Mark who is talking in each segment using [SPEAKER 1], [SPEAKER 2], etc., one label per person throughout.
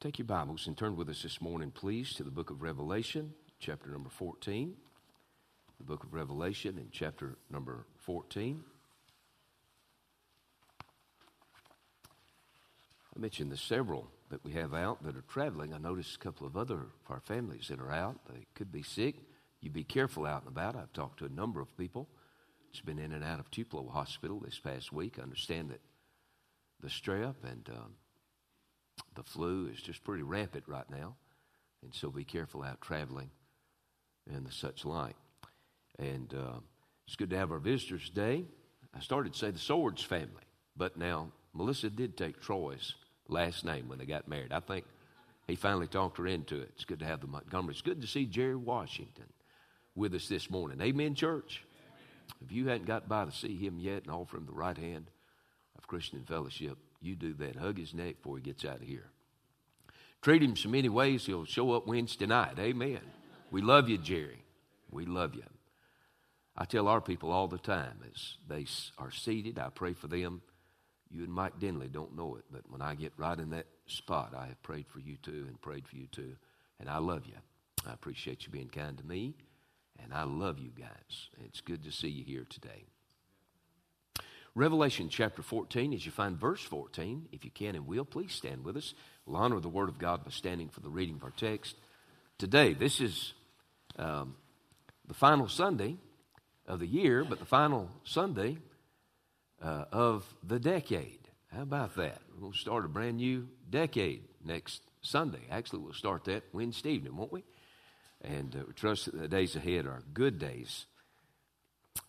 [SPEAKER 1] Take your Bibles and turn with us this morning, please, to the book of Revelation, chapter number 14. The book of Revelation in chapter number 14. I mentioned the several that we have out that are traveling. I noticed a couple of other of our families that are out. They could be sick. You be careful out and about. I've talked to a number of people. It's been in and out of Tupelo Hospital this past week. I understand that the strep and um, the flu is just pretty rampant right now. And so be careful out traveling and the such like. And uh, it's good to have our visitors today. I started to say the Swords family, but now Melissa did take Troy's last name when they got married. I think he finally talked her into it. It's good to have the Montgomery. It's good to see Jerry Washington with us this morning. Amen, church. If you hadn't got by to see him yet and offer him the right hand of Christian fellowship, you do that. Hug his neck before he gets out of here. Treat him so many ways, he'll show up Wednesday night. Amen. We love you, Jerry. We love you. I tell our people all the time as they are seated, I pray for them. You and Mike Denley don't know it, but when I get right in that spot, I have prayed for you too and prayed for you too. And I love you. I appreciate you being kind to me, and I love you guys. It's good to see you here today. Revelation chapter 14, as you find verse 14, if you can and will, please stand with us. We'll honor the Word of God by standing for the reading of our text. Today, this is um, the final Sunday of the year, but the final Sunday uh, of the decade. How about that? We'll start a brand new decade next Sunday. Actually, we'll start that Wednesday evening, won't we? And uh, we trust that the days ahead are good days.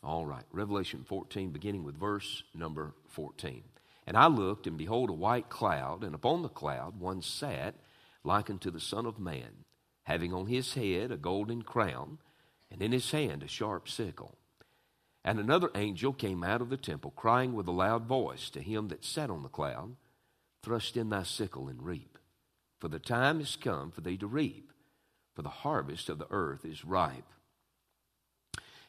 [SPEAKER 1] All right, Revelation 14, beginning with verse number 14. And I looked, and behold, a white cloud, and upon the cloud one sat, like unto the Son of Man, having on his head a golden crown, and in his hand a sharp sickle. And another angel came out of the temple, crying with a loud voice to him that sat on the cloud, Thrust in thy sickle and reap, for the time is come for thee to reap, for the harvest of the earth is ripe.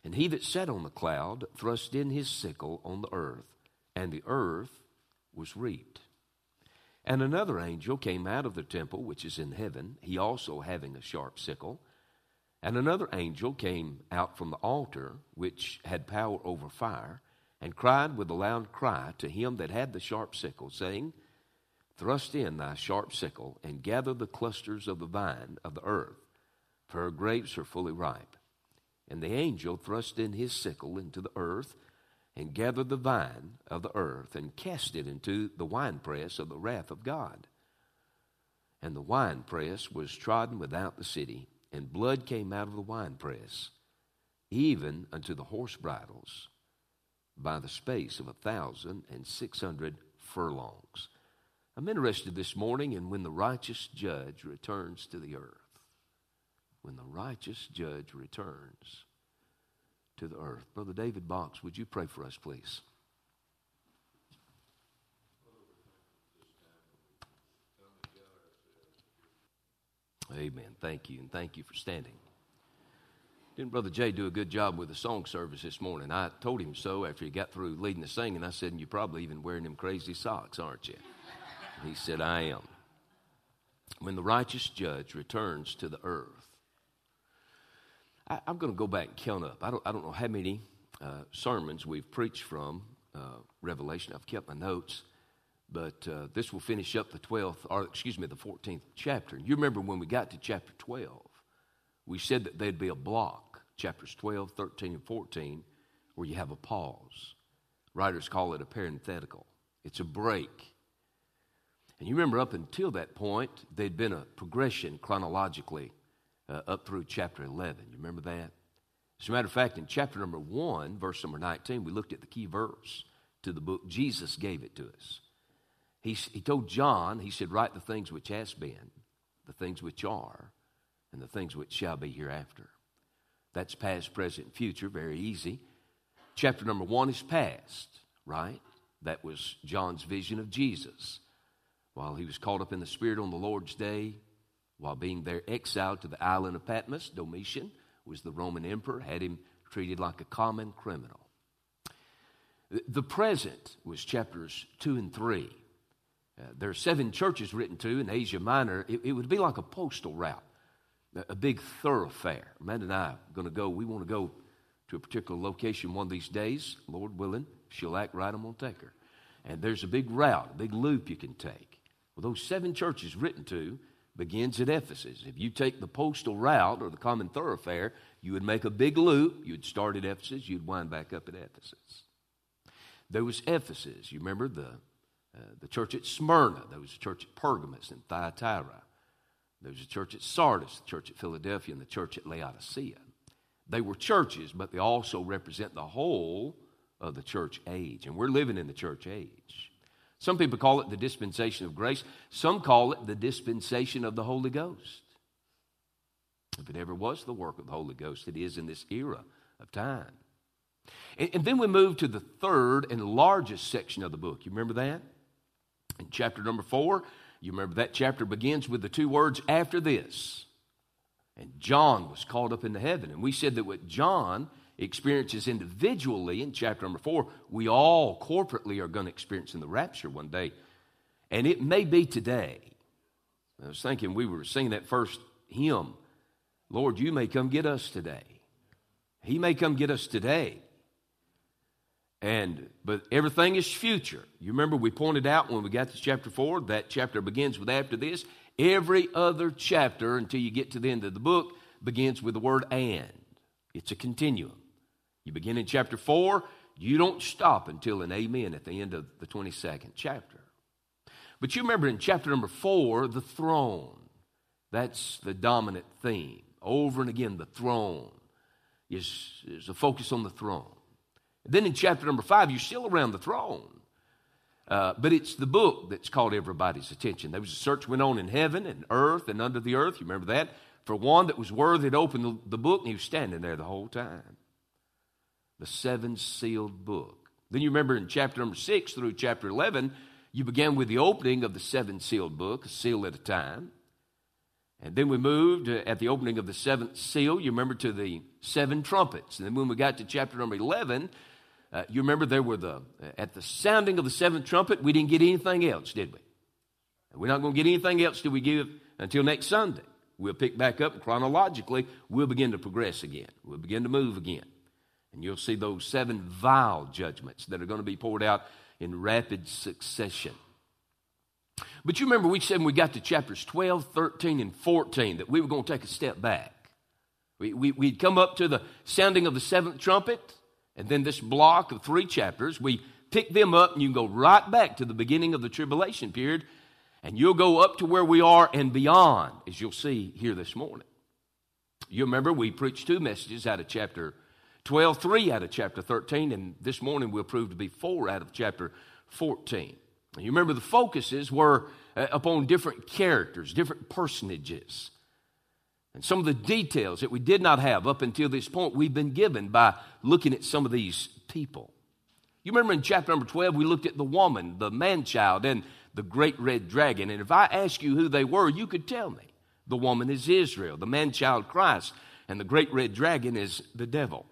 [SPEAKER 1] And he that sat on the cloud thrust in his sickle on the earth, and the earth was reaped. And another angel came out of the temple which is in heaven, he also having a sharp sickle. And another angel came out from the altar, which had power over fire, and cried with a loud cry to him that had the sharp sickle, saying, Thrust in thy sharp sickle, and gather the clusters of the vine of the earth, for her grapes are fully ripe. And the angel thrust in his sickle into the earth, and gathered the vine of the earth, and cast it into the winepress of the wrath of God. And the winepress was trodden without the city and blood came out of the winepress, even unto the horse bridles, by the space of a thousand and six hundred furlongs. I'm interested this morning in when the righteous judge returns to the earth. When the righteous judge returns to the earth. Brother David Box, would you pray for us, please? Amen. Thank you, and thank you for standing. Didn't Brother Jay do a good job with the song service this morning? I told him so after he got through leading the singing. I said, and You're probably even wearing them crazy socks, aren't you? He said, I am. When the righteous judge returns to the earth, I, am going to go back and count up. I don't, I don't know how many uh, sermons we've preached from uh, Revelation. I've kept my notes. But uh, this will finish up the 12th, or excuse me, the 14th chapter. You remember when we got to chapter 12, we said that there'd be a block, chapters 12, 13, and 14, where you have a pause. Writers call it a parenthetical, it's a break. And you remember up until that point, there'd been a progression chronologically uh, up through chapter 11. You remember that? As a matter of fact, in chapter number 1, verse number 19, we looked at the key verse to the book. Jesus gave it to us. He, he told John, he said, Write the things which has been, the things which are, and the things which shall be hereafter. That's past, present, future, very easy. Chapter number one is past, right? That was John's vision of Jesus. While he was caught up in the Spirit on the Lord's day, while being there exiled to the island of Patmos, Domitian was the Roman emperor, had him treated like a common criminal. The present was chapters 2 and 3 Uh, there are seven churches written to in Asia Minor. It, it would be like a postal route, a, a big thoroughfare. Amanda and I are going to go. We want to go to a particular location one of these days, Lord willing. She'll act right, I'm going to take her. And there's a big route, a big loop you can take. Well, those seven churches written to begins at Ephesus. If you take the postal route or the common thoroughfare, you would make a big loop. You'd start at Ephesus, you'd wind back up at Ephesus. There was Ephesus. You remember the, uh, the church at Smyrna. There was a church at Pergamos and Thyatira. There was a church at Sardis, the church at Philadelphia, and the church at Laodicea. They were churches, but they also represent the whole of the church age. And we're living in the church age. Some people call it the dispensation of grace, some call it the dispensation of the Holy Ghost. If it ever was the work of the Holy Ghost, it is in this era of time. And, then we move to the third and largest section of the book. You remember that? In chapter number four, you remember that chapter begins with the two words after this. And John was called up into heaven. And we said that what John experiences individually in chapter number four, we all corporately are going to experience in the rapture one day. And it may be today. I was thinking we were singing that first hymn Lord, you may come get us today. He may come get us today. And but everything is future. You remember we pointed out when we got to chapter 4, that chapter begins with after this. Every other chapter until you get to the end of the book begins with the word and. It's a continuum. You begin in chapter 4, you don't stop until an amen at the end of the 22nd chapter. But you remember in chapter number 4, the throne. That's the dominant theme. Over and again, the throne is, is a focus on the throne. Then in chapter number 5, you're still around the throne. Uh, but it's the book that's caught everybody's attention. There was a search went on in heaven and earth and under the earth. You remember that? For one that was worthy to open the, the book, and he was standing there the whole time. The seven sealed book. Then you remember in chapter number 6 through chapter 11, you began with the opening of the seven sealed book, a seal at a time. And then we moved uh, at the opening of the seventh seal, you remember, to the seven trumpets. And then when we got to chapter number 11, uh, you remember there were the, uh, at the sounding of the seventh trumpet, we didn't get anything else, did we? We're not going to get anything else till we give until next Sunday. We'll pick back up and chronologically, we'll begin to progress again. We'll begin to move again. And you'll see those seven vial judgments that are going to be poured out in rapid succession. But you remember we said when we got to chapters 12, 13, and 14 that we were going to take a step back. We, we, we'd come up to the sounding of the seventh trumpet, and then this block of three chapters, we pick them up and you can go right back to the beginning of the tribulation period and you'll go up to where we are and beyond, as you'll see here this morning. You remember we preached two messages out of chapter 12, three out of chapter 13, and this morning will prove to be four out of chapter 14. You remember the focuses were uh, upon different characters, different personages. And some of the details that we did not have up until this point, we've been given by looking at some of these people. You remember in chapter number 12, we looked at the woman, the man child, and the great red dragon. And if I ask you who they were, you could tell me. The woman is Israel, the man child Christ, and the great red dragon is the devil.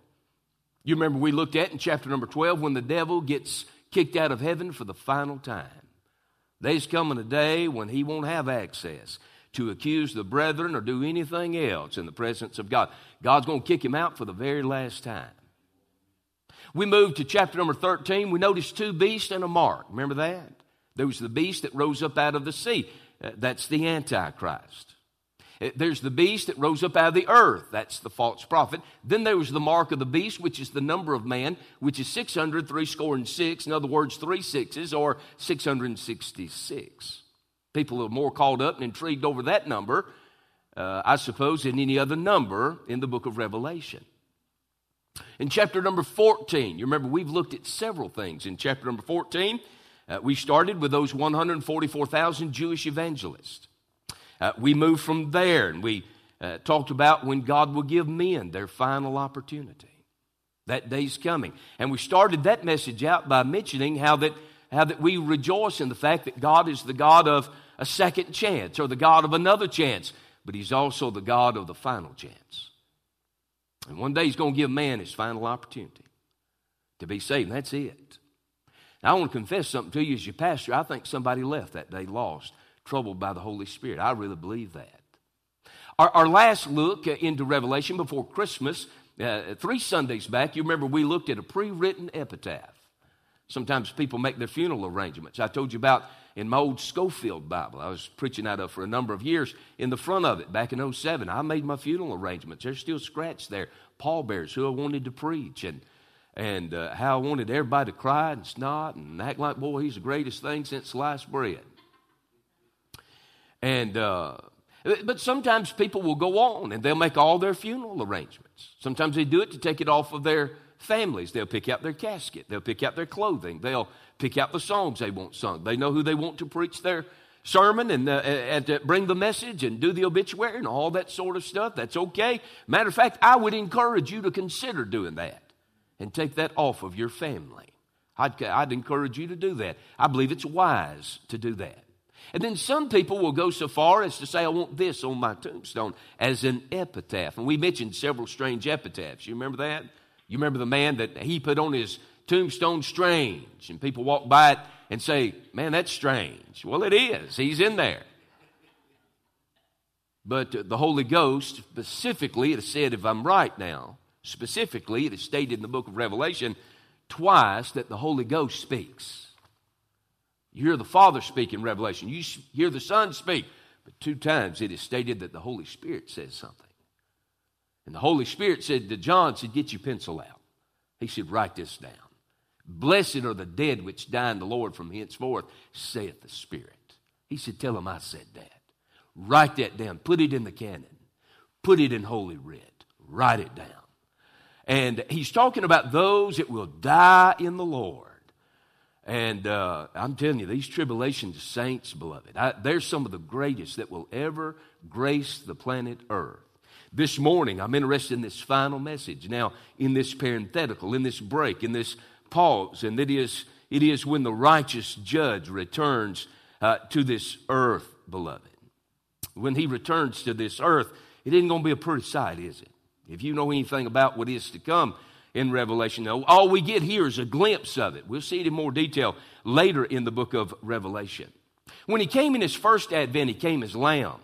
[SPEAKER 1] You remember we looked at in chapter number 12 when the devil gets kicked out of heaven for the final time. There's coming a day when he won't have access to accuse the brethren or do anything else in the presence of God. God's going to kick him out for the very last time. We move to chapter number 13. We notice two beasts and a mark. Remember that? There was the beast that rose up out of the sea. Uh, that's the Antichrist. Uh, there's the beast that rose up out of the earth. That's the false prophet. Then there was the mark of the beast, which is the number of man, which is 600, three score and six. In other words, three sixes or 666. People are more called up and intrigued over that number, uh, I suppose, than any other number in the book of Revelation. In chapter number 14, you remember we've looked at several things. In chapter number 14, uh, we started with those 144,000 Jewish evangelists. Uh, we moved from there and we uh, talked about when God will give men their final opportunity. That day's coming. And we started that message out by mentioning how that, how that we rejoice in the fact that God is the God of a second chance or the God of another chance, but He's also the God of the final chance. And one day He's going to give man his final opportunity to be saved. That's it. I want to confess something to you as your pastor. I think somebody left that day lost, troubled by the Holy Spirit. I really believe that. Our, our last look into Revelation before Christmas, uh, three Sundays back, you remember we looked at a pre written epitaph. Sometimes people make their funeral arrangements. I told you about in my old Scofield Bible, I was preaching out of for a number of years. In the front of it, back in 07, I made my funeral arrangements. There's still scratch there, pallbearers who I wanted to preach, and and uh, how I wanted everybody to cry and snot and act like, boy, he's the greatest thing since sliced bread. And uh, but sometimes people will go on and they'll make all their funeral arrangements. Sometimes they do it to take it off of their families. They'll pick out their casket, they'll pick out their clothing, they'll pick out the songs they want sung. They know who they want to preach their sermon and, uh, and uh, bring the message and do the obituary and all that sort of stuff. That's okay. Matter of fact, I would encourage you to consider doing that and take that off of your family. I'd, I'd encourage you to do that. I believe it's wise to do that. And then some people will go so far as to say, I want this on my tombstone as an epitaph. And we mentioned several strange epitaphs. You remember that? You remember the man that he put on his tombstone strange, and people walk by it and say, Man, that's strange. Well, it is. He's in there. But uh, the Holy Ghost, specifically, it is said, if I'm right now, specifically, it is stated in the book of Revelation twice that the Holy Ghost speaks. You hear the Father speak in Revelation, you hear the Son speak, but two times it is stated that the Holy Spirit says something. And the Holy Spirit said to John, said, Get your pencil out. He said, Write this down. Blessed are the dead which die in the Lord from henceforth, saith the Spirit. He said, Tell him I said that. Write that down. Put it in the canon. Put it in Holy Writ. Write it down. And he's talking about those that will die in the Lord. And uh, I'm telling you, these tribulation saints, beloved, I, they're some of the greatest that will ever grace the planet Earth. This morning, I'm interested in this final message. Now, in this parenthetical, in this break, in this pause, and it is, it is when the righteous judge returns uh, to this earth, beloved. When he returns to this earth, it isn't going to be a pretty sight, is it? If you know anything about what is to come, in Revelation. Now, all we get here is a glimpse of it. We'll see it in more detail later in the book of Revelation. When he came in his first advent, he came as lamb,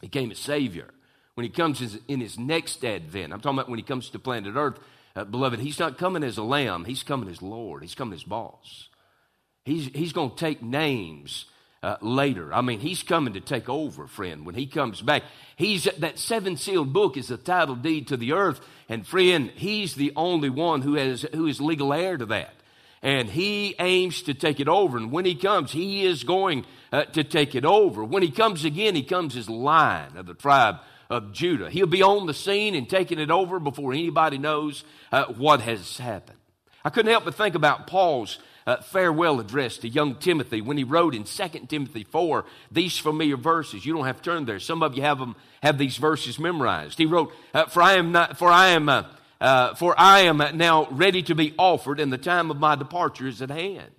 [SPEAKER 1] he came as Savior. When he comes in his next advent, I'm talking about when he comes to planet Earth, uh, beloved, he's not coming as a lamb, he's coming as Lord, he's coming as boss. He's, he's going to take names uh, later. I mean, he's coming to take over, friend, when he comes back. He's that seven sealed book is the title deed to the earth, and friend, he's the only one who has who is legal heir to that. And he aims to take it over. And when he comes, he is going uh, to take it over. When he comes again, he comes as lion of the tribe of Judah. He'll be on the scene and taking it over before anybody knows uh, what has happened. I couldn't help but think about Paul's uh, farewell address to young Timothy when he wrote in 2 Timothy 4 these familiar verses. You don't have to turn there. Some of you have them have these verses memorized. He wrote, uh, "For I am not, for I am, uh, uh for I am now ready to be offered, and the time of my departure is at hand."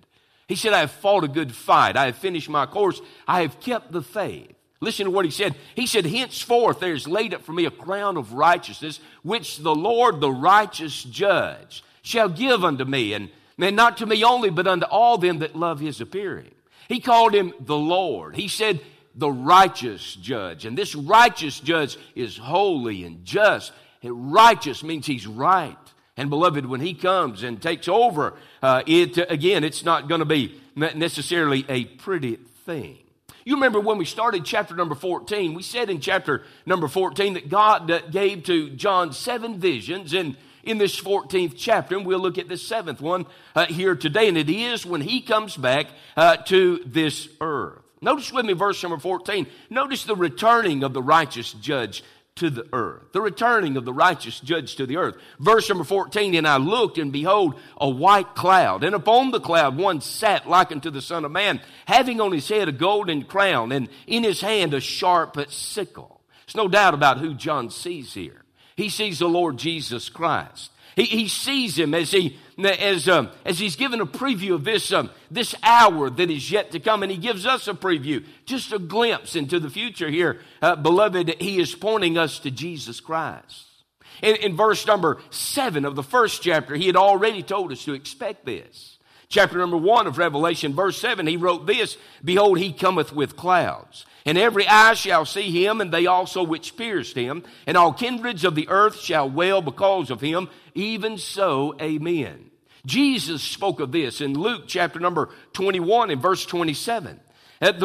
[SPEAKER 1] He said, "I have fought a good fight. I have finished my course. I have kept the faith." Listen to what he said. He said, Henceforth there is laid up for me a crown of righteousness, which the Lord, the righteous judge, shall give unto me, and and not to me only, but unto all them that love his appearing. He called him the Lord. He said, the righteous judge. And this righteous judge is holy and just. And righteous means he's right. And beloved, when he comes and takes over, uh, it again, it's not going to be necessarily a pretty thing. You remember when we started chapter number 14, we said in chapter number 14 that God uh, gave to John seven visions, and in this 14th chapter, and we'll look at the seventh one uh, here today, and it is when he comes back uh, to this earth. Notice with me verse number 14. Notice the returning of the righteous judge to the earth. The returning of the righteous judge to the earth. Verse number 14, and I looked, and behold, a white cloud, and upon the cloud one sat like unto the Son of Man, having on his head a golden crown, and in his hand a sharp sickle. There's no doubt about who John sees here. He sees the Lord Jesus Christ. He, he sees him as he as um, as he's given a preview of this um, this hour that is yet to come, and he gives us a preview, just a glimpse into the future here, uh, beloved. He is pointing us to Jesus Christ. In, in verse number seven of the first chapter, he had already told us to expect this. Chapter number 1 of Revelation, verse 7, he wrote this Behold, he cometh with clouds. And every eye shall see him, and they also which pierced him, and all kindreds of the earth shall wail because of him. Even so, amen. Jesus spoke of this in Luke chapter number 21 and verse 27,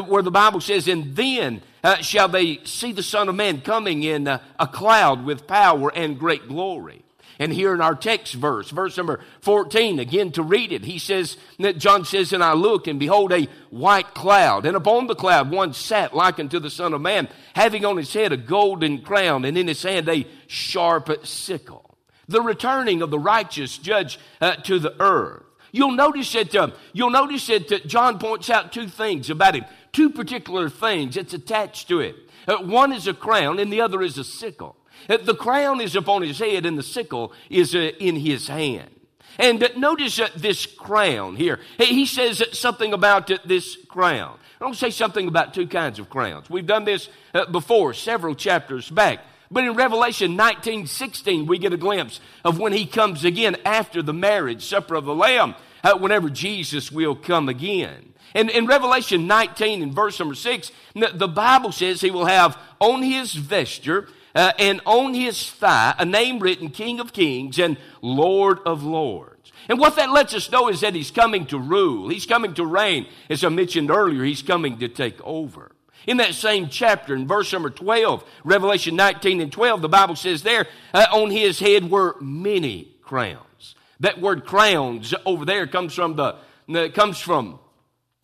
[SPEAKER 1] where the Bible says, And then uh, shall they see the Son of Man coming in uh, a cloud with power and great glory. And here in our text verse, verse number 14, again to read it, he says, that John says, And I looked, and behold, a white cloud. And upon the cloud one sat like unto the Son of Man, having on his head a golden crown, and in his hand a sharp sickle. The returning of the righteous judge uh, to the earth. You'll notice that, uh, you'll notice that uh, John points out two things about him, two particular things that's attached to it. Uh, one is a crown, and the other is a sickle. Uh, the crown is upon his head and the sickle is uh, in his hand. And uh, notice this crown here. He says something about this crown. I don't say something about two kinds of crowns. We've done this before, several chapters back. But in Revelation 19 16, we get a glimpse of when he comes again after the marriage supper of the Lamb, whenever Jesus will come again. And in Revelation 19 and verse number 6, the Bible says he will have on his vesture uh, and on his thigh a name written King of Kings and Lord of Lords. And what that lets us know is that he's coming to rule. He's coming to reign. As I mentioned earlier, he's coming to take over. In that same chapter, in verse number 12, Revelation 19 and 12, the Bible says there, uh, on his head were many crowns. That word crowns over there comes from the, comes from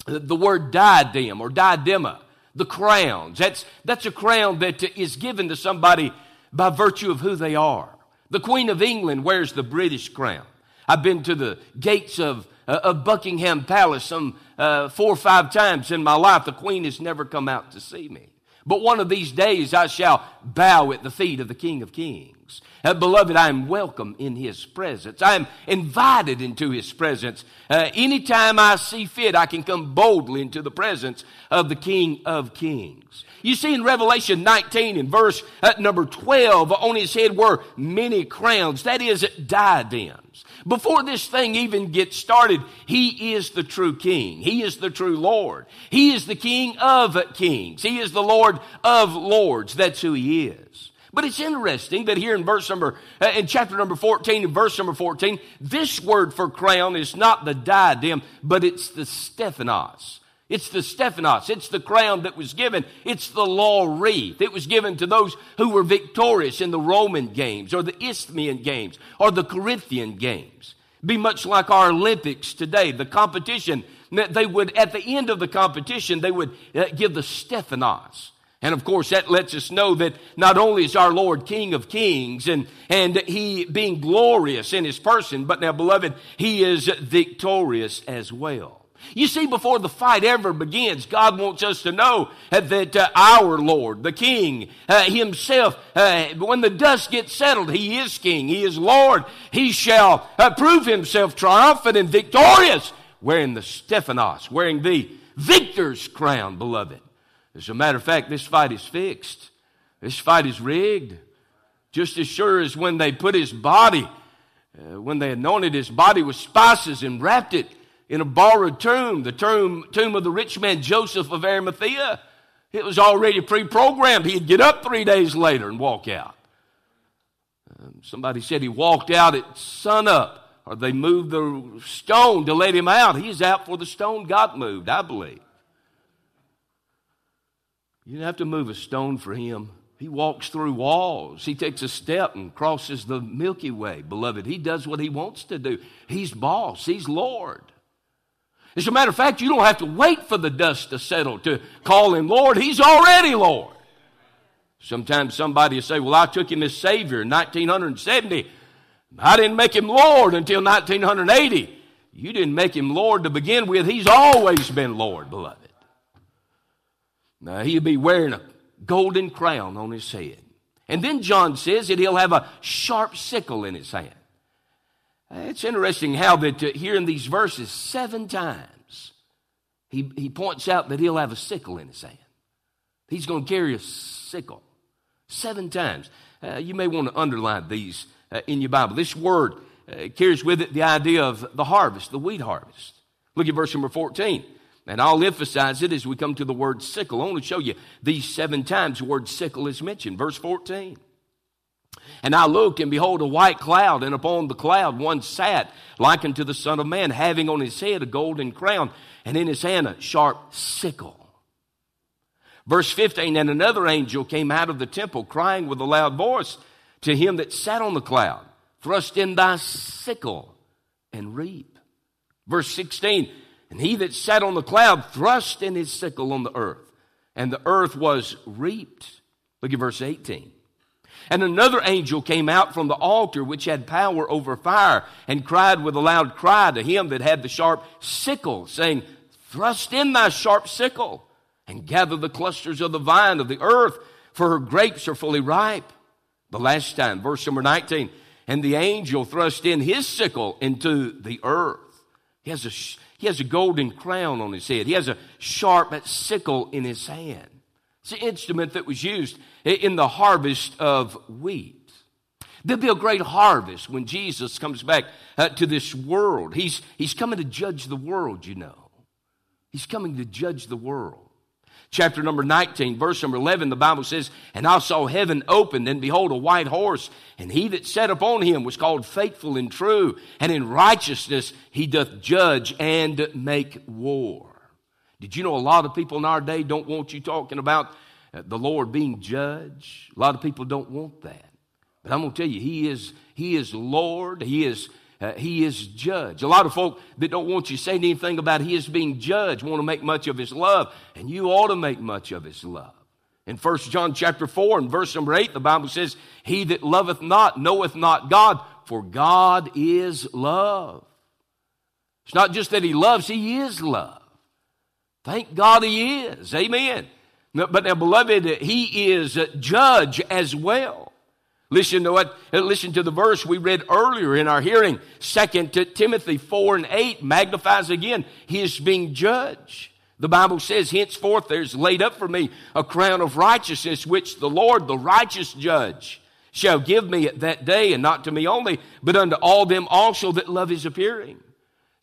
[SPEAKER 1] the word diadem or diadema the crowns. That's, that's a crown that is given to somebody by virtue of who they are. The Queen of England wears the British crown. I've been to the gates of, uh, of Buckingham Palace some uh, four or five times in my life. The Queen has never come out to see me. But one of these days I shall bow at the feet of the King of Kings. Uh, beloved, I am welcome in His presence. I am invited into His presence. Uh, anytime I see fit, I can come boldly into the presence of the King of Kings. You see in Revelation 19 in verse uh, number 12, on His head were many crowns. That is diadems. Before this thing even gets started, He is the true King. He is the true Lord. He is the King of kings. He is the Lord of lords. That's who He is. But it's interesting that here in verse number, uh, in chapter number 14, in verse number 14, this word for crown is not the diadem, but it's the Stephanos. It's the Stephanos. It's the crown that was given. It's the laurel wreath. It was given to those who were victorious in the Roman games or the Isthmian games or the Corinthian games. Be much like our Olympics today. The competition, they would, at the end of the competition, they would uh, give the Stephanos. And of course, that lets us know that not only is our Lord King of Kings and, and He being glorious in His person, but now, beloved, He is victorious as well. You see, before the fight ever begins, God wants us to know that uh, our Lord, the King, uh, Himself, uh, when the dust gets settled, He is King, He is Lord. He shall uh, prove Himself triumphant and victorious, wearing the Stephanos, wearing the victor's crown, beloved. As a matter of fact, this fight is fixed. This fight is rigged. Just as sure as when they put His body, uh, when they anointed His body with spices and wrapped it in a borrowed tomb, the tomb, tomb of the rich man Joseph of Arimathea. It was already pre programmed. He'd get up three days later and walk out. Um, somebody said he walked out at sunup, or they moved the stone to let him out. He's out for the stone got moved, I believe. You didn't have to move a stone for him. He walks through walls. He takes a step and crosses the Milky Way, beloved. He does what he wants to do. He's boss, he's Lord. As a matter of fact, you don't have to wait for the dust to settle to call him Lord. He's already Lord. Sometimes somebody will say, Well, I took him as Savior in 1970. I didn't make him Lord until 1980. You didn't make him Lord to begin with. He's always been Lord, beloved. Now, he'll be wearing a golden crown on his head. And then John says that he'll have a sharp sickle in his hand. It's interesting how that uh, here in these verses, seven times, he, he points out that he'll have a sickle in his hand. He's going to carry a sickle. Seven times. Uh, you may want to underline these uh, in your Bible. This word uh, carries with it the idea of the harvest, the wheat harvest. Look at verse number 14. And I'll emphasize it as we come to the word sickle. I want to show you these seven times the word sickle is mentioned. Verse 14. And I looked, and behold, a white cloud, and upon the cloud one sat, like unto the Son of Man, having on his head a golden crown, and in his hand a sharp sickle. Verse 15, and another angel came out of the temple, crying with a loud voice to him that sat on the cloud, Thrust in thy sickle and reap. Verse 16, and he that sat on the cloud thrust in his sickle on the earth, and the earth was reaped. Look at verse 18. And another angel came out from the altar which had power over fire and cried with a loud cry to him that had the sharp sickle, saying, Thrust in thy sharp sickle and gather the clusters of the vine of the earth, for her grapes are fully ripe. The last time, verse number 19. And the angel thrust in his sickle into the earth. He has a, he has a golden crown on his head. He has a sharp sickle in his hand. It's an instrument that was used in the harvest of wheat. There'll be a great harvest when Jesus comes back uh, to this world. He's, he's coming to judge the world, you know. He's coming to judge the world. Chapter number 19, verse number 11, the Bible says, And I saw heaven opened, and behold, a white horse, and he that sat upon him was called faithful and true, and in righteousness he doth judge and make war. Did you know a lot of people in our day don't want you talking about uh, the Lord being judge? A lot of people don't want that. But I'm going to tell you, He is, he is Lord. He is, uh, he is judge. A lot of folk that don't want you saying anything about He is being judge want to make much of His love, and you ought to make much of His love. In 1 John chapter 4 and verse number 8, the Bible says, He that loveth not knoweth not God, for God is love. It's not just that He loves, He is love. Thank God he is. Amen. But now, beloved, he is judge as well. Listen to what, listen to the verse we read earlier in our hearing. Second Timothy 4 and 8 magnifies again. He is being judged. The Bible says, henceforth there's laid up for me a crown of righteousness, which the Lord, the righteous judge, shall give me at that day, and not to me only, but unto all them also that love his appearing.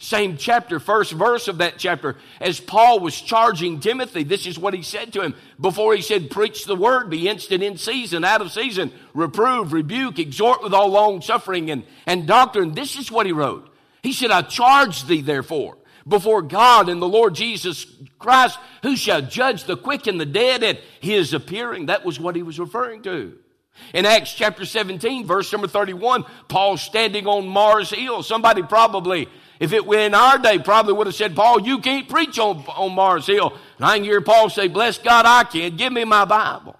[SPEAKER 1] Same chapter, first verse of that chapter, as Paul was charging Timothy, this is what he said to him before he said, Preach the word, be instant in season, out of season, reprove, rebuke, exhort with all long suffering and, and doctrine. This is what he wrote. He said, I charge thee, therefore, before God and the Lord Jesus Christ, who shall judge the quick and the dead at his appearing. That was what he was referring to. In Acts chapter 17, verse number 31, Paul standing on Mars Hill. Somebody probably if it were in our day, probably would have said, Paul, you can't preach on, on Mars Hill. And I can hear Paul say, bless God, I can. Give me my Bible.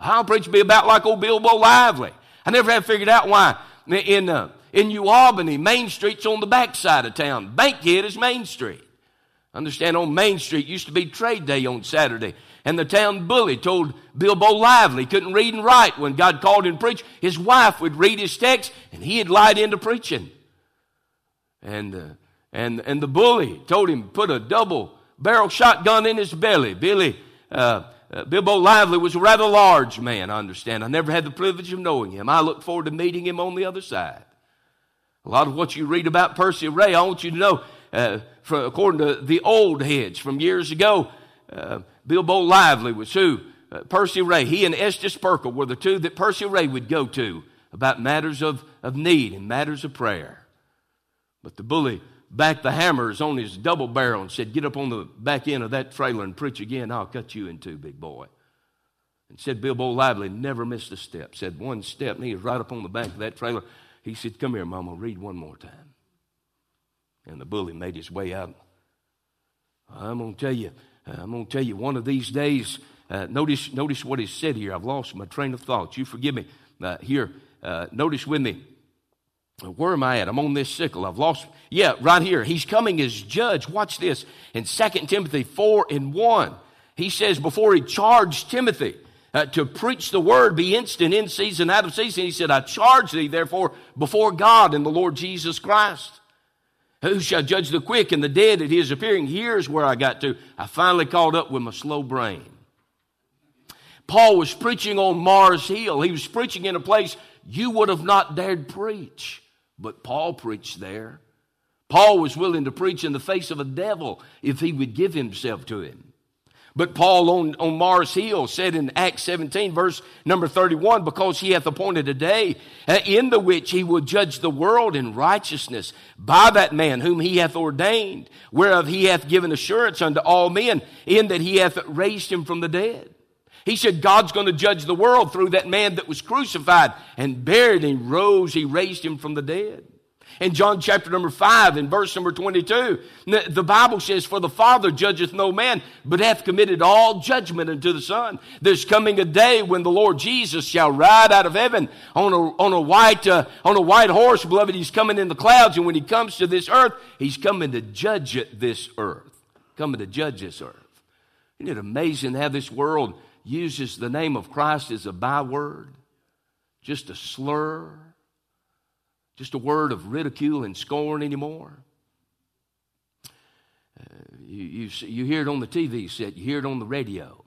[SPEAKER 1] I'll preach be about like old Bilbo Lively. I never have figured out why in, uh, in New Albany, Main Street's on the back side of town. Bankhead is Main Street. Understand on Main Street used to be trade day on Saturday. And the town bully told Bilbo Lively couldn't read and write when God called him to preach. His wife would read his text and he'd light into preaching. And uh, and, and the bully told him put a double barrel shotgun in his belly. Billy, uh, uh, Bilbo Lively was a rather large man, I understand. I never had the privilege of knowing him. I look forward to meeting him on the other side. A lot of what you read about Percy Ray, I want you to know, uh, according to the old heads from years ago, uh, Bilbo Lively was who? Uh, Percy Ray. He and Estes Perkle were the two that Percy Ray would go to about matters of, of need and matters of prayer. But the bully back the hammers on his double barrel and said, Get up on the back end of that trailer and preach again. I'll cut you in two, big boy. And said Bilbo Lively never missed a step. Said one step, and he was right up on the back of that trailer. He said, Come here, Mama, read one more time. And the bully made his way out. I'm going to tell you, I'm going to tell you, one of these days, uh, notice, notice what he said here. I've lost my train of thought. You forgive me. Uh, here, uh, notice with me where am I at? I'm on this sickle. I've lost. Yeah, right here. He's coming as judge. Watch this. In 2 Timothy 4 and 1, he says, before he charged Timothy uh, to preach the word, be instant in season, out of season, he said, I charge thee, therefore, before God and the Lord Jesus Christ, who shall judge the quick and the dead at his appearing. Here's where I got to. I finally caught up with my slow brain. Paul was preaching on Mars Hill. He was preaching in a place you would have not dared preach. But Paul preached there. Paul was willing to preach in the face of a devil if he would give himself to him. But Paul on, on Mars Hill said in Acts 17, verse number 31, because he hath appointed a day uh, in the which he will judge the world in righteousness by that man whom he hath ordained, whereof he hath given assurance unto all men, in that he hath raised him from the dead. He said God's going to judge the world through that man that was crucified and buried and rose. He raised him from the dead. In John chapter number 5 and verse number 22, the Bible says, For the Father judgeth no man, but hath committed all judgment unto the Son. There's coming a day when the Lord Jesus shall ride out of heaven on a, on a white, uh, on a white horse. Beloved, he's coming in the clouds. And when he comes to this earth, he's coming to judge this earth. Coming to judge this earth. Isn't it amazing how this world uses the name of Christ as a byword? Just a slur just a word of ridicule and scorn anymore. Uh, you, you, you hear it on the TV set, you hear it on the radio.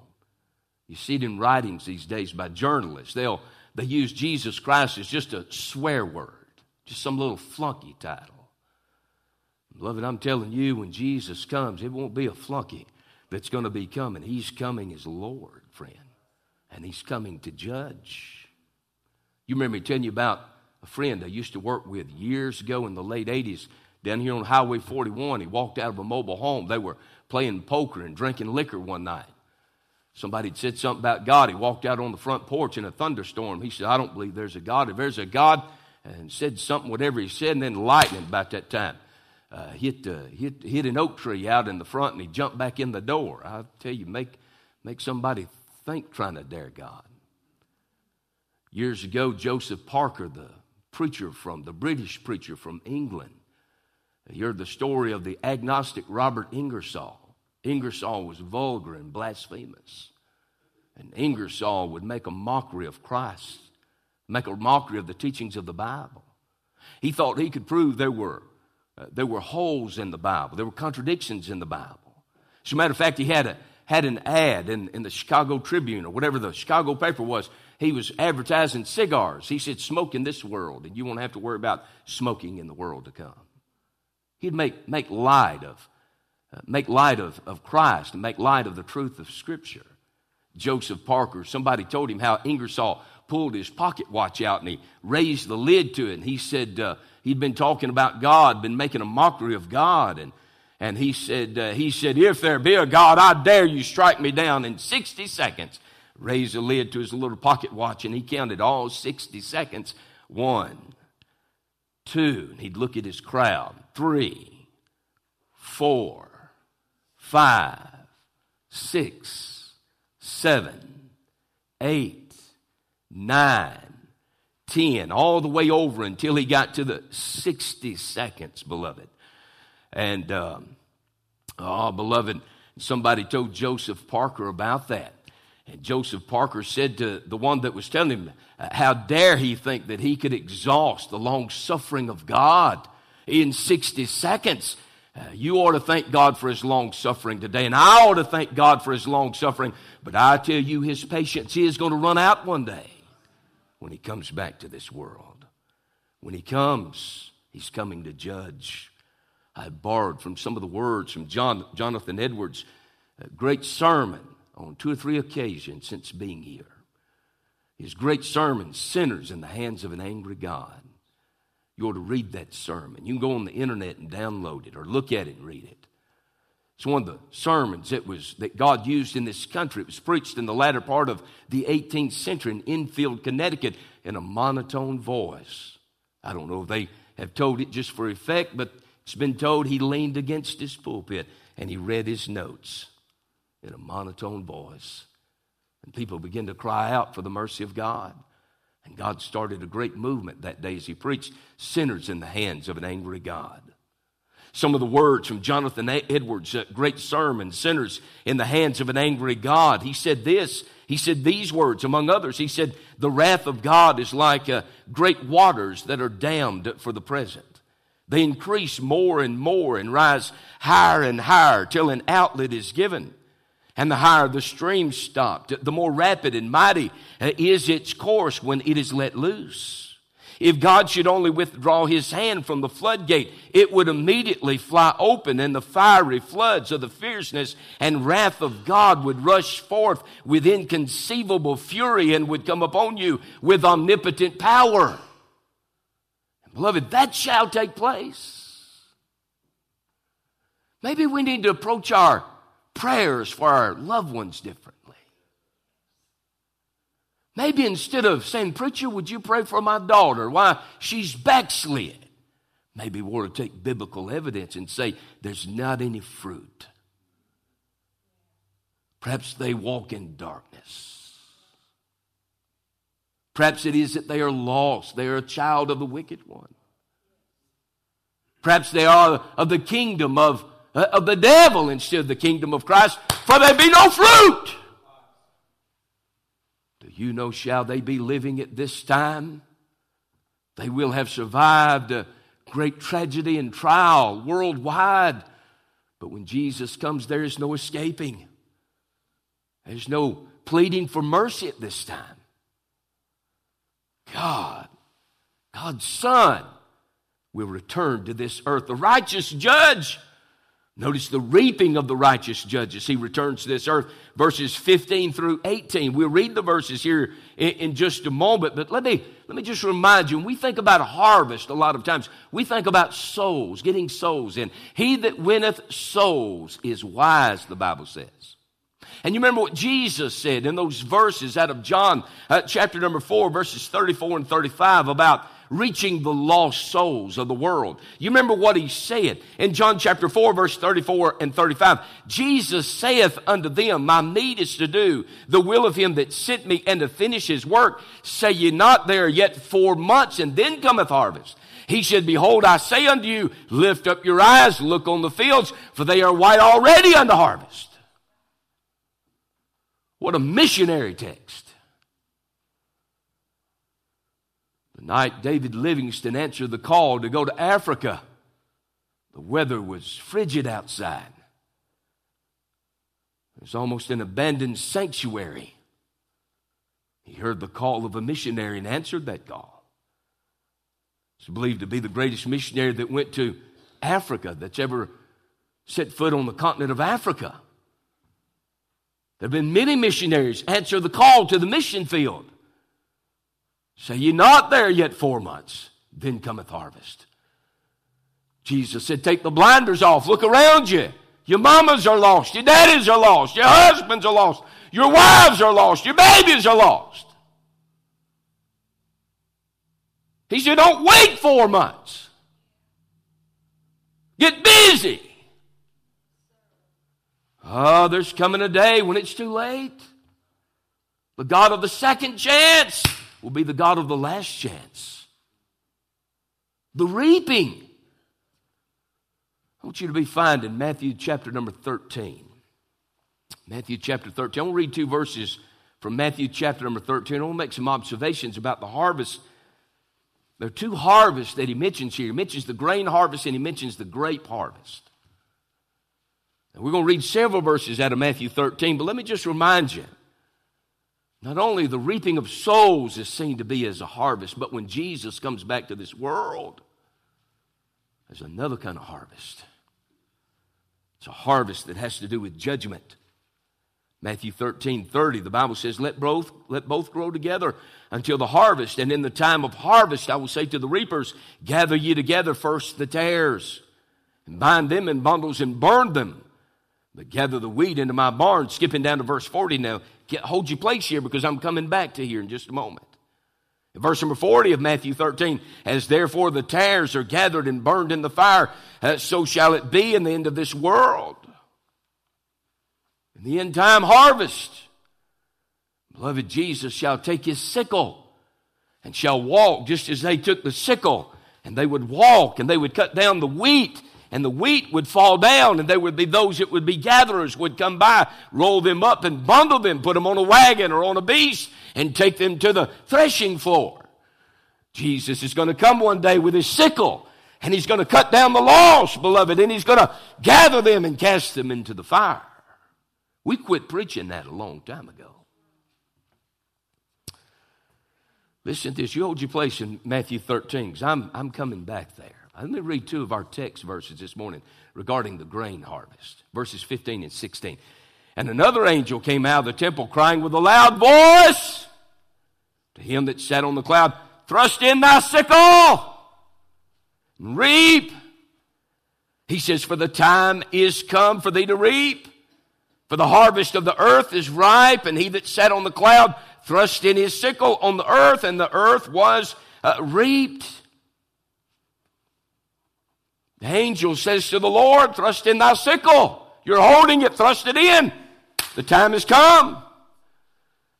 [SPEAKER 1] You see it in writings these days by journalists. They'll they use Jesus Christ as just a swear word, just some little flunky title. Beloved, I'm telling you, when Jesus comes, it won't be a flunky that's going to be coming. He's coming as Lord, and He's coming to judge. You remember me telling you about a friend I used to work with years ago in the late 80s down here on Highway 41. He walked out of a mobile home. They were playing poker and drinking liquor one night. Somebody had said something about God. He walked out on the front porch in a thunderstorm. He said, I don't believe there's a God. If there's a God, and said something, whatever he said, and then lightning about that time uh, hit, uh, hit, hit an oak tree out in the front, and he jumped back in the door. I tell you, make, make somebody think trying to dare God. Years ago, Joseph Parker, the preacher from, the British preacher from England. Heard the story of the agnostic Robert Ingersoll. Ingersoll was vulgar and blasphemous. And Ingersoll would make a mockery of Christ, make a mockery of the teachings of the Bible. He thought he could prove there were, uh, there were holes in the Bible, there were contradictions in the Bible. As a matter of fact, he had, a, had an ad in, in the Chicago Tribune or whatever the Chicago paper was he was advertising cigars. He said, Smoke in this world, and you won't have to worry about smoking in the world to come. He'd make, make light of uh, make light of, of Christ and make light of the truth of Scripture. Joseph Parker, somebody told him how Ingersoll pulled his pocket watch out and he raised the lid to it. And he said uh, he'd been talking about God, been making a mockery of God. And, and he, said, uh, he said, If there be a God, I dare you strike me down in 60 seconds raised the lid to his little pocket watch and he counted all 60 seconds. One, two, and he'd look at his crowd. Three, four, five, six, seven, eight, nine, ten, all the way over until he got to the 60 seconds, beloved. And, um, oh, beloved, somebody told Joseph Parker about that. And Joseph Parker said to the one that was telling him, How dare he think that he could exhaust the long suffering of God in 60 seconds? Uh, you ought to thank God for his long suffering today, and I ought to thank God for his long suffering. But I tell you, his patience is going to run out one day when he comes back to this world. When he comes, he's coming to judge. I borrowed from some of the words from John, Jonathan Edwards' great sermon on two or three occasions since being here. His great sermon, Sinners in the Hands of an Angry God. You ought to read that sermon. You can go on the internet and download it or look at it and read it. It's one of the sermons that was that God used in this country. It was preached in the latter part of the 18th century in Enfield, Connecticut, in a monotone voice. I don't know if they have told it just for effect, but it's been told he leaned against his pulpit and he read his notes in a monotone voice. And people began to cry out for the mercy of God. And God started a great movement that day as he preached sinners in the hands of an angry God. Some of the words from Jonathan Edwards' great sermon, Sinners in the Hands of an Angry God. He said this, he said these words, among others. He said, The wrath of God is like uh, great waters that are dammed for the present. They increase more and more and rise higher and higher till an outlet is given and the higher the stream stopped, the more rapid and mighty uh, is its course when it is let loose. If God should only withdraw his hand from the floodgate, it would immediately fly open and the fiery floods of the fierceness and wrath of God would rush forth with inconceivable fury and would come upon you with omnipotent power. Beloved, that shall take place. Maybe we need to approach our prayers for our loved ones differently. Maybe instead of saying, Preacher, would you pray for my daughter? Why, she's backslid. Maybe we ought to take biblical evidence and say, There's not any fruit. Perhaps they walk in darkness. Perhaps it is that they are lost. They are a child of the wicked one. Perhaps they are of the kingdom of uh, of the devil instead of the kingdom of Christ, for there be no fruit. Do you know, shall they be living at this time? They will have survived a great tragedy and trial worldwide. But when Jesus comes, there is no escaping. There's no pleading for mercy at this time. God, God's Son, will return to this earth. The righteous judge Notice the reaping of the righteous judges. He returns to this earth. Verses 15 through 18. We'll read the verses here in, in, just a moment, but let me, let me just remind you, when we think about harvest a lot of times, we think about souls, getting souls in. He that winneth souls is wise, the Bible says. And you remember what Jesus said in those verses out of John uh, chapter number 4, verses 34 and 35 about reaching the lost souls of the world. You remember what he said in John chapter 4, verse 34 and 35. Jesus saith unto them, My need is to do the will of him that sent me and to finish his work. Say ye not there yet four months, and then cometh harvest. He said, Behold, I say unto you, lift up your eyes, look on the fields, for they are white already unto harvest. What a missionary text. The night David Livingstone answered the call to go to Africa, the weather was frigid outside. It was almost an abandoned sanctuary. He heard the call of a missionary and answered that call. He's believed to be the greatest missionary that went to Africa that's ever set foot on the continent of Africa. There have been many missionaries answer the call to the mission field. Say ye not there yet four months, then cometh harvest. Jesus said, Take the blinders off, look around you. Your mamas are lost, your daddies are lost, your husbands are lost, your wives are lost, your babies are lost. He said, Don't wait four months. Get busy. Oh, there's coming a day when it's too late. The God of the second chance will be the God of the last chance. The reaping. I want you to be finding Matthew chapter number 13. Matthew chapter 13. I want to read two verses from Matthew chapter number 13. I want to make some observations about the harvest. There are two harvests that he mentions here. He mentions the grain harvest and he mentions the grape harvest. We're going to read several verses out of Matthew 13, but let me just remind you not only the reaping of souls is seen to be as a harvest, but when Jesus comes back to this world, there's another kind of harvest. It's a harvest that has to do with judgment. Matthew 13, 30, the Bible says, let both, let both grow together until the harvest. And in the time of harvest, I will say to the reapers, gather ye together first the tares, and bind them in bundles and burn them. But gather the wheat into my barn. Skipping down to verse 40 now. Get, hold your place here because I'm coming back to here in just a moment. In verse number 40 of Matthew 13, as therefore the tares are gathered and burned in the fire, uh, so shall it be in the end of this world. In the end time harvest, beloved Jesus shall take his sickle and shall walk just as they took the sickle and they would walk and they would cut down the wheat and the wheat would fall down, and there would be those that would be gatherers would come by, roll them up and bundle them, put them on a wagon or on a beast, and take them to the threshing floor. Jesus is going to come one day with his sickle, and he's going to cut down the lost, beloved, and he's going to gather them and cast them into the fire. We quit preaching that a long time ago. Listen to this. You hold your place in Matthew 13 because I'm, I'm coming back there. Let me read two of our text verses this morning regarding the grain harvest, verses 15 and 16. And another angel came out of the temple crying with a loud voice to him that sat on the cloud, Thrust in thy sickle and reap. He says, For the time is come for thee to reap. For the harvest of the earth is ripe, and he that sat on the cloud thrust in his sickle on the earth, and the earth was uh, reaped. The angel says to the Lord, Thrust in thy sickle. You're holding it, thrust it in. The time has come.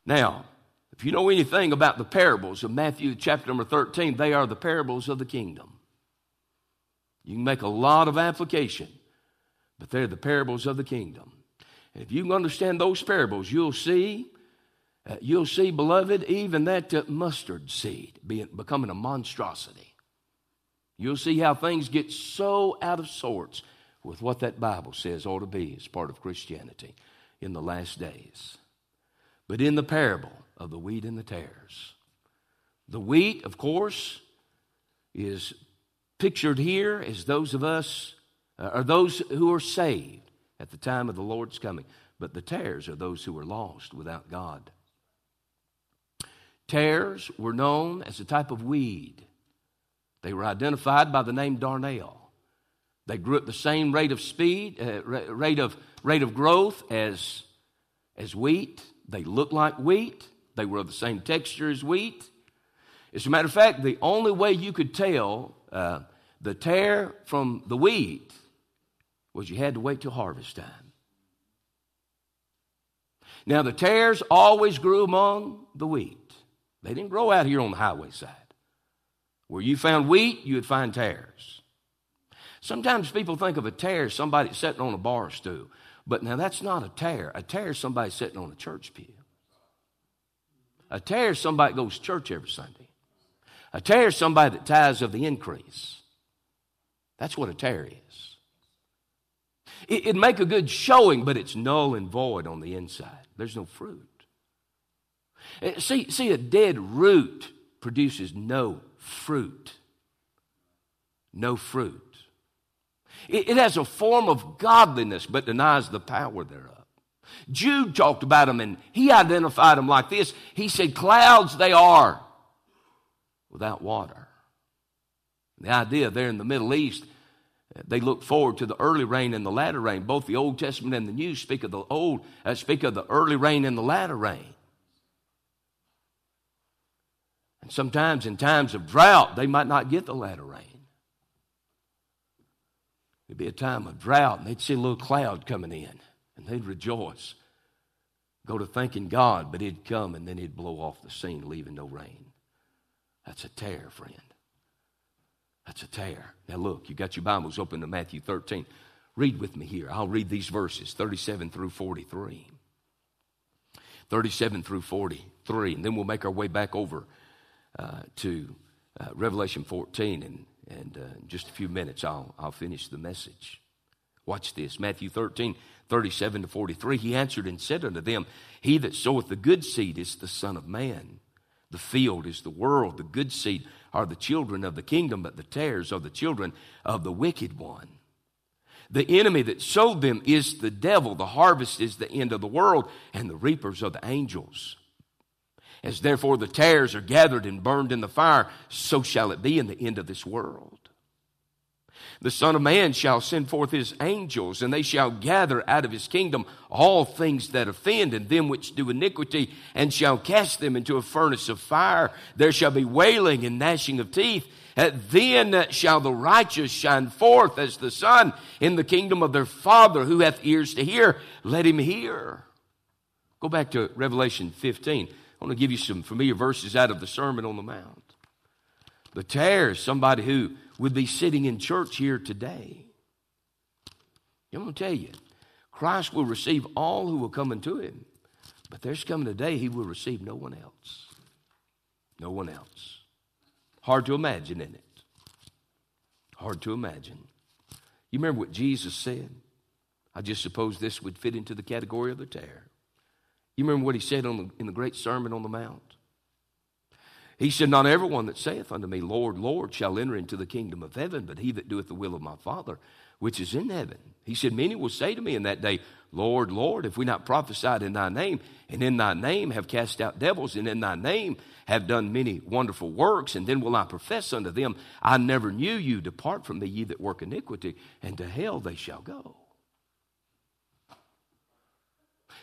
[SPEAKER 1] Now, if you know anything about the parables of Matthew chapter number 13, they are the parables of the kingdom. You can make a lot of application, but they're the parables of the kingdom. And if you can understand those parables, you'll see, uh, you'll see, beloved, even that uh, mustard seed being, becoming a monstrosity. You'll see how things get so out of sorts with what that Bible says ought to be as part of Christianity in the last days. But in the parable, of the wheat and the tares. The wheat, of course, is pictured here as those of us, uh, are those who are saved at the time of the Lord's coming. But the tares are those who are lost without God. Tares were known as a type of weed. They were identified by the name darnel. They grew at the same rate of speed, uh, rate of rate of growth as as wheat. They looked like wheat. They were of the same texture as wheat. As a matter of fact, the only way you could tell uh, the tare from the wheat was you had to wait till harvest time. Now, the tares always grew among the wheat. They didn't grow out here on the highway side. Where you found wheat, you would find tares. Sometimes people think of a tare as somebody sitting on a bar stool. But now that's not a tare. A tare is somebody sitting on a church pew. A tare is somebody that goes to church every Sunday. A tare is somebody that tithes of the increase. That's what a tare is. It, it'd make a good showing, but it's null and void on the inside. There's no fruit. Eh, see, see, a dead root produces no fruit. No fruit. It, it has a form of godliness, but denies the power thereof. Jude talked about them and he identified them like this. He said, Clouds they are without water. The idea there in the Middle East, they look forward to the early rain and the latter rain. Both the Old Testament and the New speak of the old, uh, speak of the early rain and the latter rain. And sometimes in times of drought, they might not get the latter rain. It'd be a time of drought, and they'd see a little cloud coming in and they'd rejoice. Go to thanking God, but it'd come and then it'd blow off the scene, leaving no rain. That's a tare, friend. That's a tare. Now, look, you got your Bibles open to Matthew 13. Read with me here. I'll read these verses 37 through 43. 37 through 43. And then we'll make our way back over uh, to uh, Revelation 14. And, and uh, in just a few minutes, I'll, I'll finish the message. Watch this Matthew 13, 37 to 43, he answered and said unto them, He that soweth the good seed is the Son of Man. The field is the world. The good seed are the children of the kingdom, but the tares are the children of the wicked one. The enemy that sowed them is the devil. The harvest is the end of the world, and the reapers are the angels. As therefore the tares are gathered and burned in the fire, so shall it be in the end of this world. The Son of Man shall send forth his angels, and they shall gather out of his kingdom all things that offend and them which do iniquity, and shall cast them into a furnace of fire. There shall be wailing and gnashing of teeth. then shall the righteous shine forth as the sun in the kingdom of their Father. Who hath ears to hear, let him hear. Go back to Revelation 15. I want to give you some familiar verses out of the Sermon on the Mount. The tares, somebody who would be sitting in church here today. I'm going to tell you, Christ will receive all who will come unto him, but there's coming a day he will receive no one else. No one else. Hard to imagine, isn't it? Hard to imagine. You remember what Jesus said? I just suppose this would fit into the category of the tare. You remember what he said the, in the great Sermon on the Mount? He said, Not everyone that saith unto me, Lord, Lord, shall enter into the kingdom of heaven, but he that doeth the will of my Father which is in heaven. He said, Many will say to me in that day, Lord, Lord, if we not prophesied in thy name, and in thy name have cast out devils, and in thy name have done many wonderful works, and then will I profess unto them, I never knew you, depart from me, ye that work iniquity, and to hell they shall go.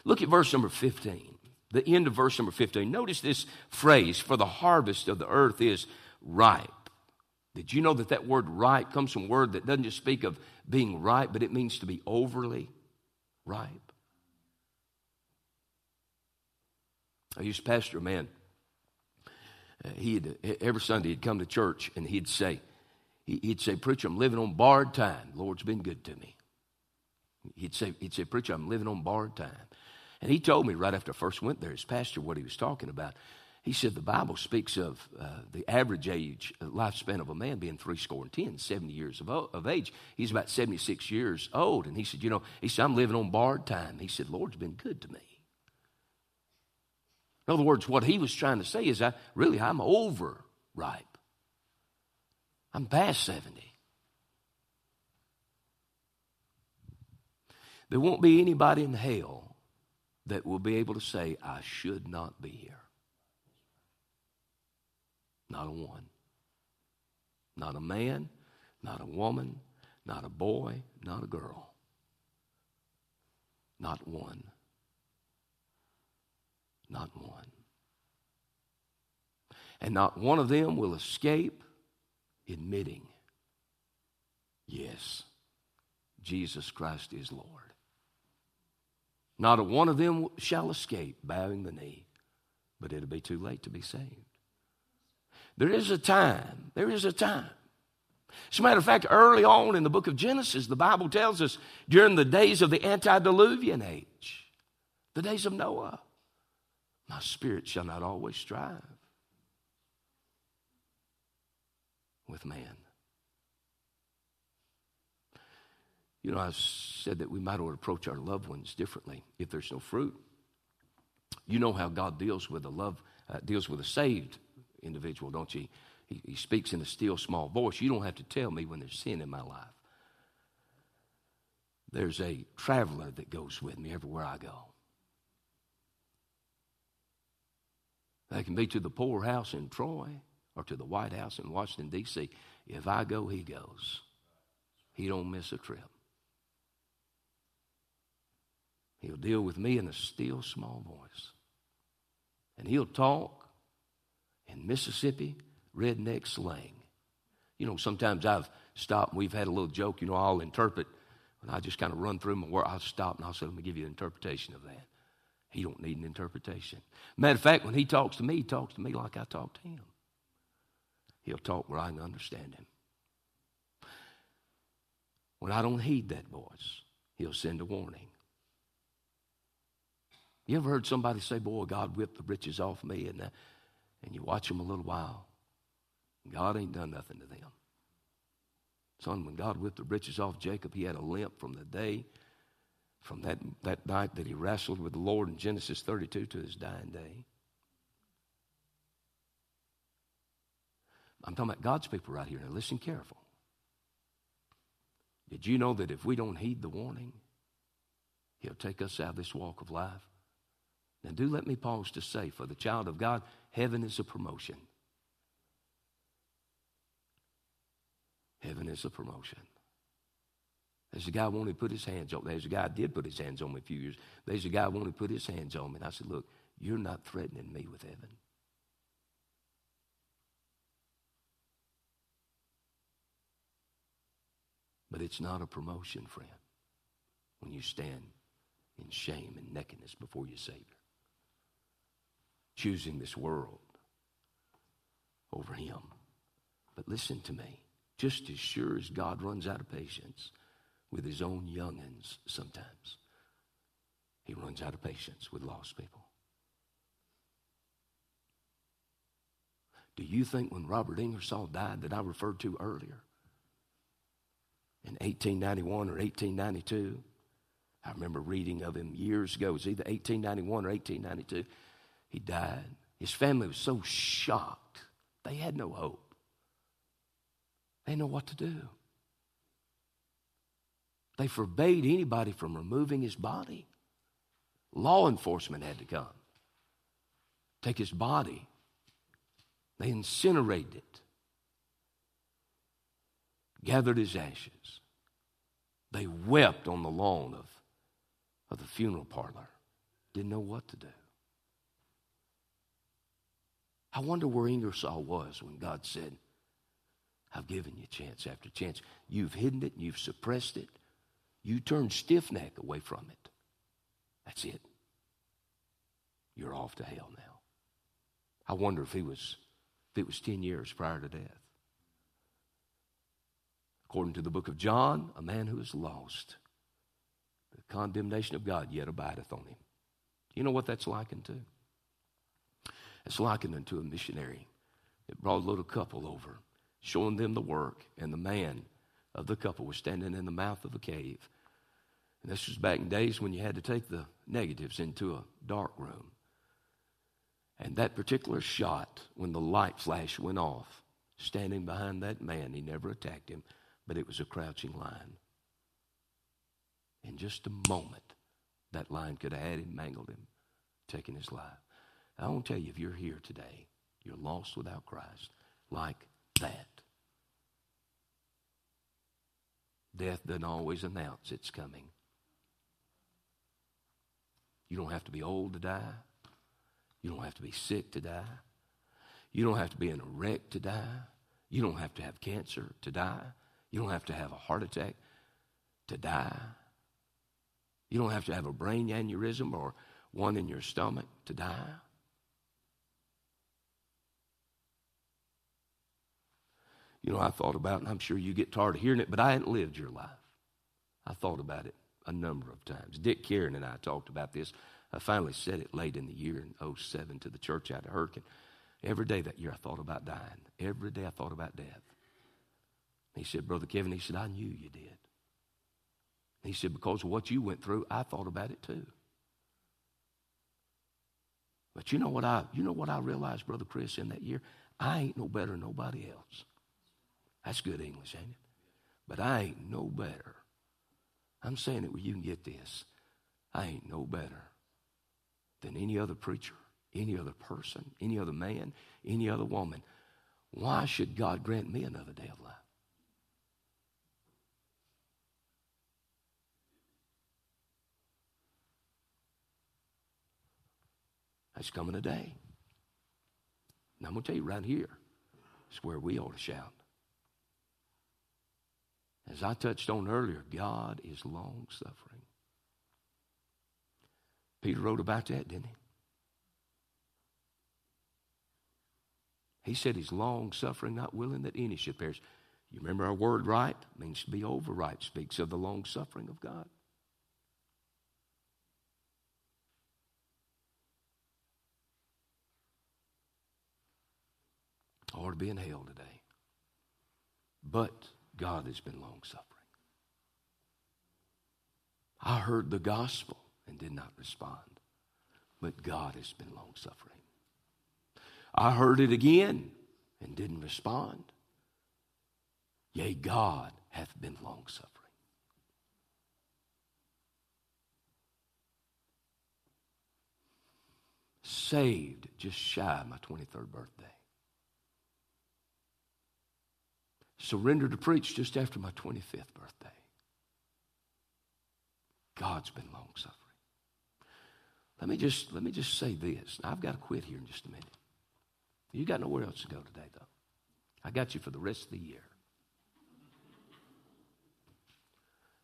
[SPEAKER 1] Look at verse number 15, the end of verse number 15. Notice this phrase, for the harvest of the earth is ripe. Did you know that that word ripe comes from a word that doesn't just speak of being ripe, but it means to be overly ripe? I used to pastor a man. Uh, he'd, every Sunday he'd come to church and he'd say, he'd say, Preacher, I'm living on borrowed time. Lord's been good to me. He'd say, he'd say, Preacher, I'm living on borrowed time. And he told me right after I first went there, his pastor, what he was talking about. He said the Bible speaks of uh, the average age, uh, lifespan of a man being three score and ten, 70 years of, of age. He's about 76 years old. And he said, You know, he said, I'm living on borrowed time. He said, Lord's been good to me. In other words, what he was trying to say is, I really, I'm over ripe. I'm past 70. There won't be anybody in hell that will be able to say, I should not be here. Not a one. Not a man, not a woman, not a boy, not a girl. Not one. Not one. And not one of them will escape admitting, yes, Jesus Christ is Lord. Not a one of them shall escape bowing the knee, but it'll be too late to be saved. There is a time. There is a time. As a matter of fact, early on in the book of Genesis, the Bible tells us during the days of the antediluvian age, the days of Noah, my spirit shall not always strive with man. You know, I said that we might approach our loved ones differently if there's no fruit. You know how God deals with a love, uh, deals with a saved individual, don't you? He, he speaks in a still small voice. You don't have to tell me when there's sin in my life. There's a traveler that goes with me everywhere I go. They can be to the poorhouse in Troy or to the White House in Washington, D.C. If I go, he goes. He don't miss a trip. He'll deal with me in a still small voice. And he'll talk in Mississippi redneck slang. You know, sometimes I've stopped and we've had a little joke, you know, I'll interpret and I just kind of run through my work. I'll stop and I'll say, let me give you an interpretation of that. He don't need an interpretation. Matter of fact, when he talks to me, he talks to me like I talk to him. He'll talk where I can understand him. When I don't heed that voice, he'll send a warning. You ever heard somebody say, Boy, God whipped the riches off me? And uh, and you watch them a little while. God ain't done nothing to them. Son, when God whipped the riches off Jacob, he had a limp from the day, from that, that night that he wrestled with the Lord in Genesis 32 to his dying day. I'm talking about God's people right here. Now listen careful. Did you know that if we don't heed the warning, he'll take us out of this walk of life? Now, do let me pause to say for the child of God, heaven is a promotion. Heaven is a promotion. There's a guy wanted to put his hands on me. There's a guy did put his hands on me a few years. There's a guy wanted to put his hands on me. And I said, Look, you're not threatening me with heaven. But it's not a promotion, friend, when you stand in shame and nakedness before your Savior choosing this world over him. But listen to me. Just as sure as God runs out of patience with his own youngins sometimes, he runs out of patience with lost people. Do you think when Robert Ingersoll died that I referred to earlier in 1891 or 1892? I remember reading of him years ago. It was either 1891 or 1892. He died. His family was so shocked They had no hope. They didn't know what to do. They forbade anybody from removing his body. Law enforcement had to come, take his body. They incinerated it, gathered his ashes. They wept on the lawn of, of the funeral parlor, didn't know what to do. I wonder where Ingersoll was when God said, I've given you chance after chance. You've hidden it, you've suppressed it, you turned stiff neck away from it. That's it. You're off to hell now. I wonder if he was if it was 10 years prior to death. According to the book of John, a man who is lost, the condemnation of God yet abideth on him. You know what that's likened to? It's likened unto a missionary that brought a little couple over, showing them the work, and the man of the couple was standing in the mouth of a cave. And this was back in days when you had to take the negatives into a dark room. And that particular shot, when the light flash went off, standing behind that man, he never attacked him, but it was a crouching lion. In just a moment, that lion could have had him, mangled him, taken his life. I want to tell you, if you're here today, you're lost without Christ, like that. Death doesn't always announce it's coming. You don't have to be old to die. You don't have to be sick to die. You don't have to be in a wreck to die. You don't have to have cancer to die. You don't have to have a heart attack to die. You don't have to have a brain aneurysm or one in your stomach to die. You know, I thought about, and I'm sure you get tired of hearing it, but I hadn't lived your life. I thought about it a number of times. Dick Karen and I talked about this I finally said it late in the year in 07 to the church out of Hurricane. Every day that year I thought about dying. Every day I thought about death. He said, Brother Kevin, he said, I knew you did. He said, because of what you went through, I thought about it too. But you know what I you know what I realized, Brother Chris, in that year? I ain't no better than nobody else. That's good English, ain't it? But I ain't no better. I'm saying it where you can get this. I ain't no better than any other preacher, any other person, any other man, any other woman. Why should God grant me another day of life? That's coming a day. And I'm going to tell you right here, it's where we ought to shout. As I touched on earlier, God is long suffering. Peter wrote about that, didn't he? He said he's long suffering, not willing that any should perish. You remember our word right? Means to be over right, speaks of the long suffering of God. Ought to be in hell today. But God has been long suffering. I heard the gospel and did not respond. But God has been long suffering. I heard it again and didn't respond. Yea, God hath been long suffering. Saved just shy of my 23rd birthday. Surrendered to preach just after my 25th birthday. God's been long suffering. Let me just let me just say this. I've got to quit here in just a minute. You got nowhere else to go today, though. I got you for the rest of the year.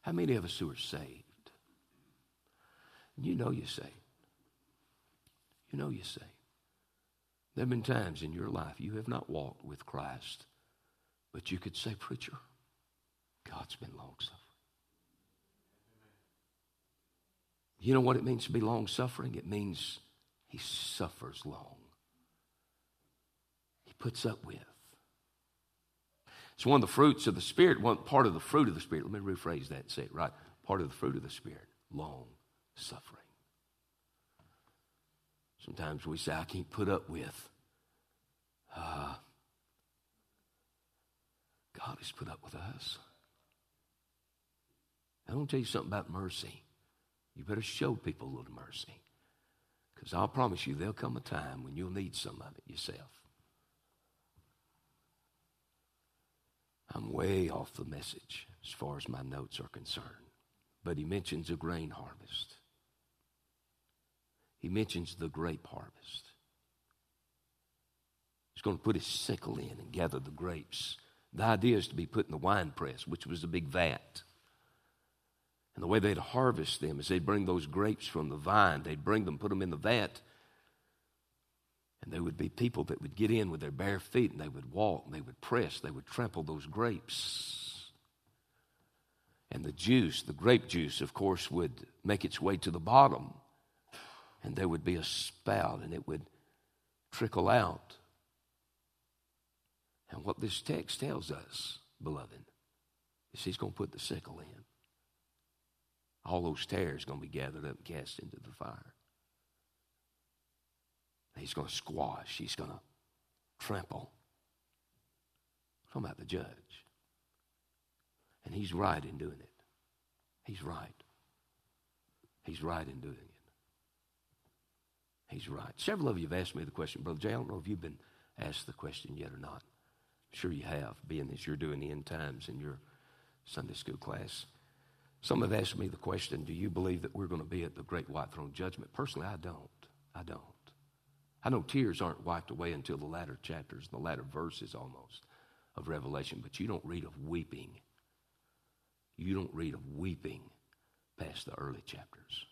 [SPEAKER 1] How many of us who are saved? You know you're saved. You know you're saved. There have been times in your life you have not walked with Christ, but you could say, Preacher, God's been long suffering. You know what it means to be long suffering? It means he suffers long. He puts up with. It's one of the fruits of the Spirit, one part of the fruit of the Spirit. Let me rephrase that and say it right. Part of the fruit of the Spirit, long suffering. Sometimes we say, I can't put up with uh, always put up with us. I want to tell you something about mercy. You better show people a little mercy. Because I'll promise you, there'll come a time when you'll need some of it yourself. I'm way off the message as far as my notes are concerned. But he mentions a grain harvest. He mentions the grape harvest. He's going to put his sickle in and gather the grapes. The idea is to be put in the wine press, which was a big vat. And the way they'd harvest them is they'd bring those grapes from the vine, they'd bring them, put them in the vat, and there would be people that would get in with their bare feet and they would walk, and they would press, they would trample those grapes. And the juice, the grape juice, of course, would make its way to the bottom. And there would be a spout and it would trickle out. And what this text tells us, beloved, is he's going to put the sickle in all those tares going to be gathered up and cast into the fire. He's going to squash. He's going to trample. I'm talking about the judge. And he's right in doing it. He's right. He's right in doing it. He's right. Several of you have asked me the question, Brother Jay. I don't know if you've been asked the question yet or not. Sure you have, being as you're doing the end times in your Sunday school class. Some have asked me the question Do you believe that we're going to be at the great white throne judgment? Personally, I don't. I don't. I know tears aren't wiped away until the latter chapters, the latter verses almost of Revelation, but you don't read of weeping. You don't read of weeping past the early chapters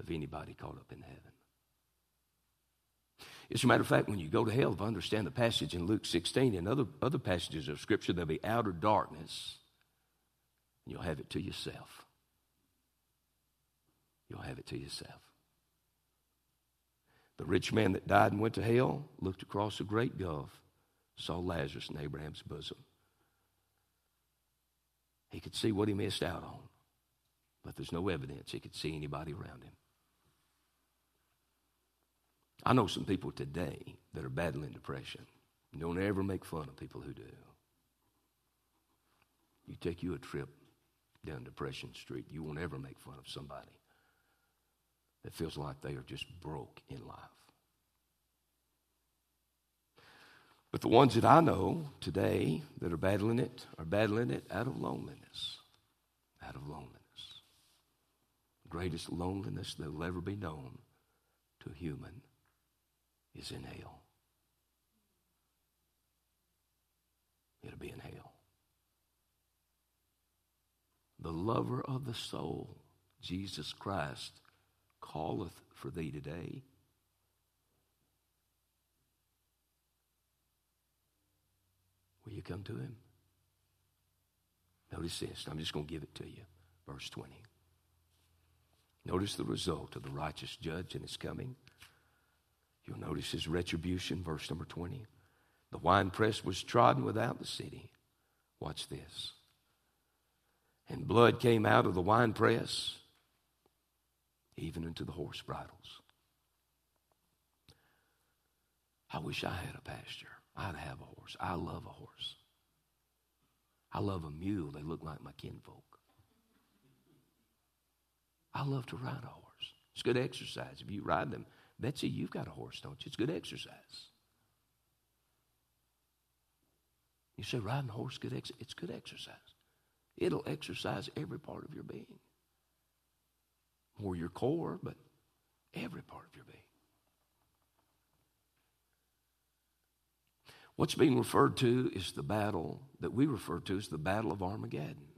[SPEAKER 1] of anybody caught up in heaven. As a matter of fact, when you go to hell, if I understand the passage in Luke 16 and other, other passages of Scripture, there'll be outer darkness and you'll have it to yourself. You'll have it to yourself. The rich man that died and went to hell looked across a great gulf, saw Lazarus in Abraham's bosom. He could see what he missed out on, but there's no evidence he could see anybody around him. I know some people today that are battling depression. Don't ever make fun of people who do. You take you a trip down Depression Street. You won't ever make fun of somebody that feels like they are just broke in life. But the ones that I know today that are battling it are battling it out of loneliness. Out of loneliness. Greatest loneliness that will ever be known to a human is in hell. It'll be in hell the lover of the soul, Jesus Christ, calleth for thee today. Will you come to him? Notice this. I'm just going to give it to you. Verse 20. Notice the result of the righteous judge and his coming. You'll notice his retribution, verse number 20. The winepress was trodden without the city. Watch this and blood came out of the winepress, even into the horse bridles. I wish I had a pasture. I'd have a horse. I love a horse. I love a mule. They look like my kinfolk. I love to ride a horse. It's good exercise. If you ride them, Betsy, you've got a horse, don't you? It's good exercise. You say riding a horse good ex- it's good exercise. It'll exercise every part of your being. More your core, but every part of your being. What's being referred to is the battle that we refer to as the Battle of Armageddon.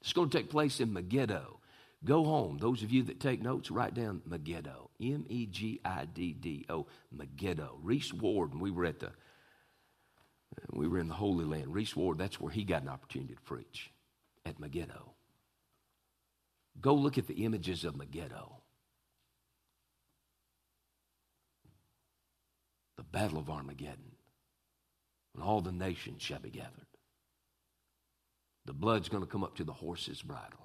[SPEAKER 1] It's going to take place in Megiddo. Go home. Those of you that take notes, write down Megiddo. M E G I D D O. Megiddo. Reese Ward, and we were at the, uh, we were in the Holy Land. Reese Ward, that's where he got an opportunity to preach at Megiddo. Go look at the images of Megiddo. The battle of Armageddon, when all the nations shall be gathered. The blood's going to come up to the horse's bridle.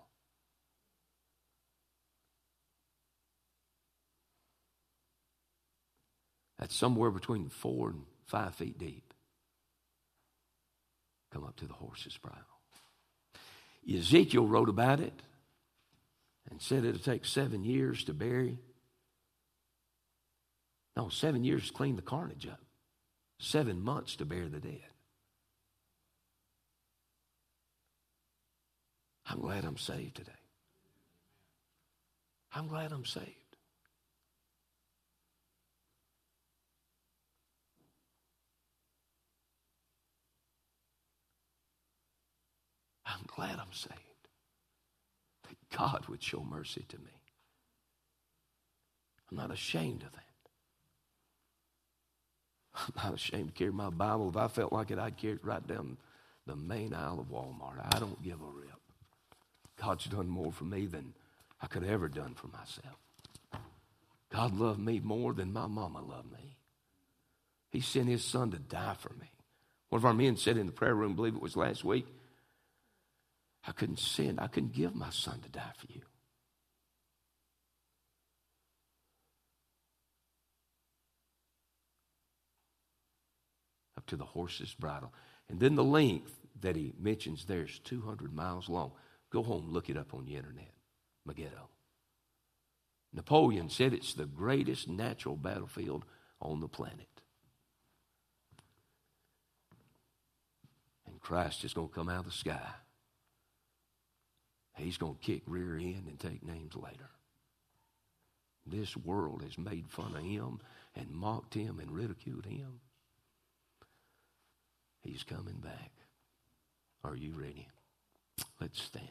[SPEAKER 1] That's somewhere between four and five feet deep. come up to the horse's bridle. Ezekiel wrote about it and said it'll take seven years to bury. No, seven years to clean the carnage up, seven months to bury the dead. I'm glad I'm saved today. I'm glad I'm saved. I'm glad I'm saved. That God would show mercy to me. I'm not ashamed of that. I'm not ashamed to carry my Bible. If I felt like it, I'd carry it right down the main aisle of Walmart. I don't give a rip. God's done more for me than I could have ever done for myself. God loved me more than my mama loved me. He sent his son to die for me. One of our men said in the prayer room, I believe it was last week, I couldn't sin. I couldn't give my son to die for you. Up to the horse's bridle. And then the length that he mentions there is 200 miles long. Go home, look it up on the internet. Megiddo. Napoleon said it's the greatest natural battlefield on the planet. And Christ is going to come out of the sky. He's going to kick rear end and take names later. This world has made fun of him and mocked him and ridiculed him. He's coming back. Are you ready? Let's stand.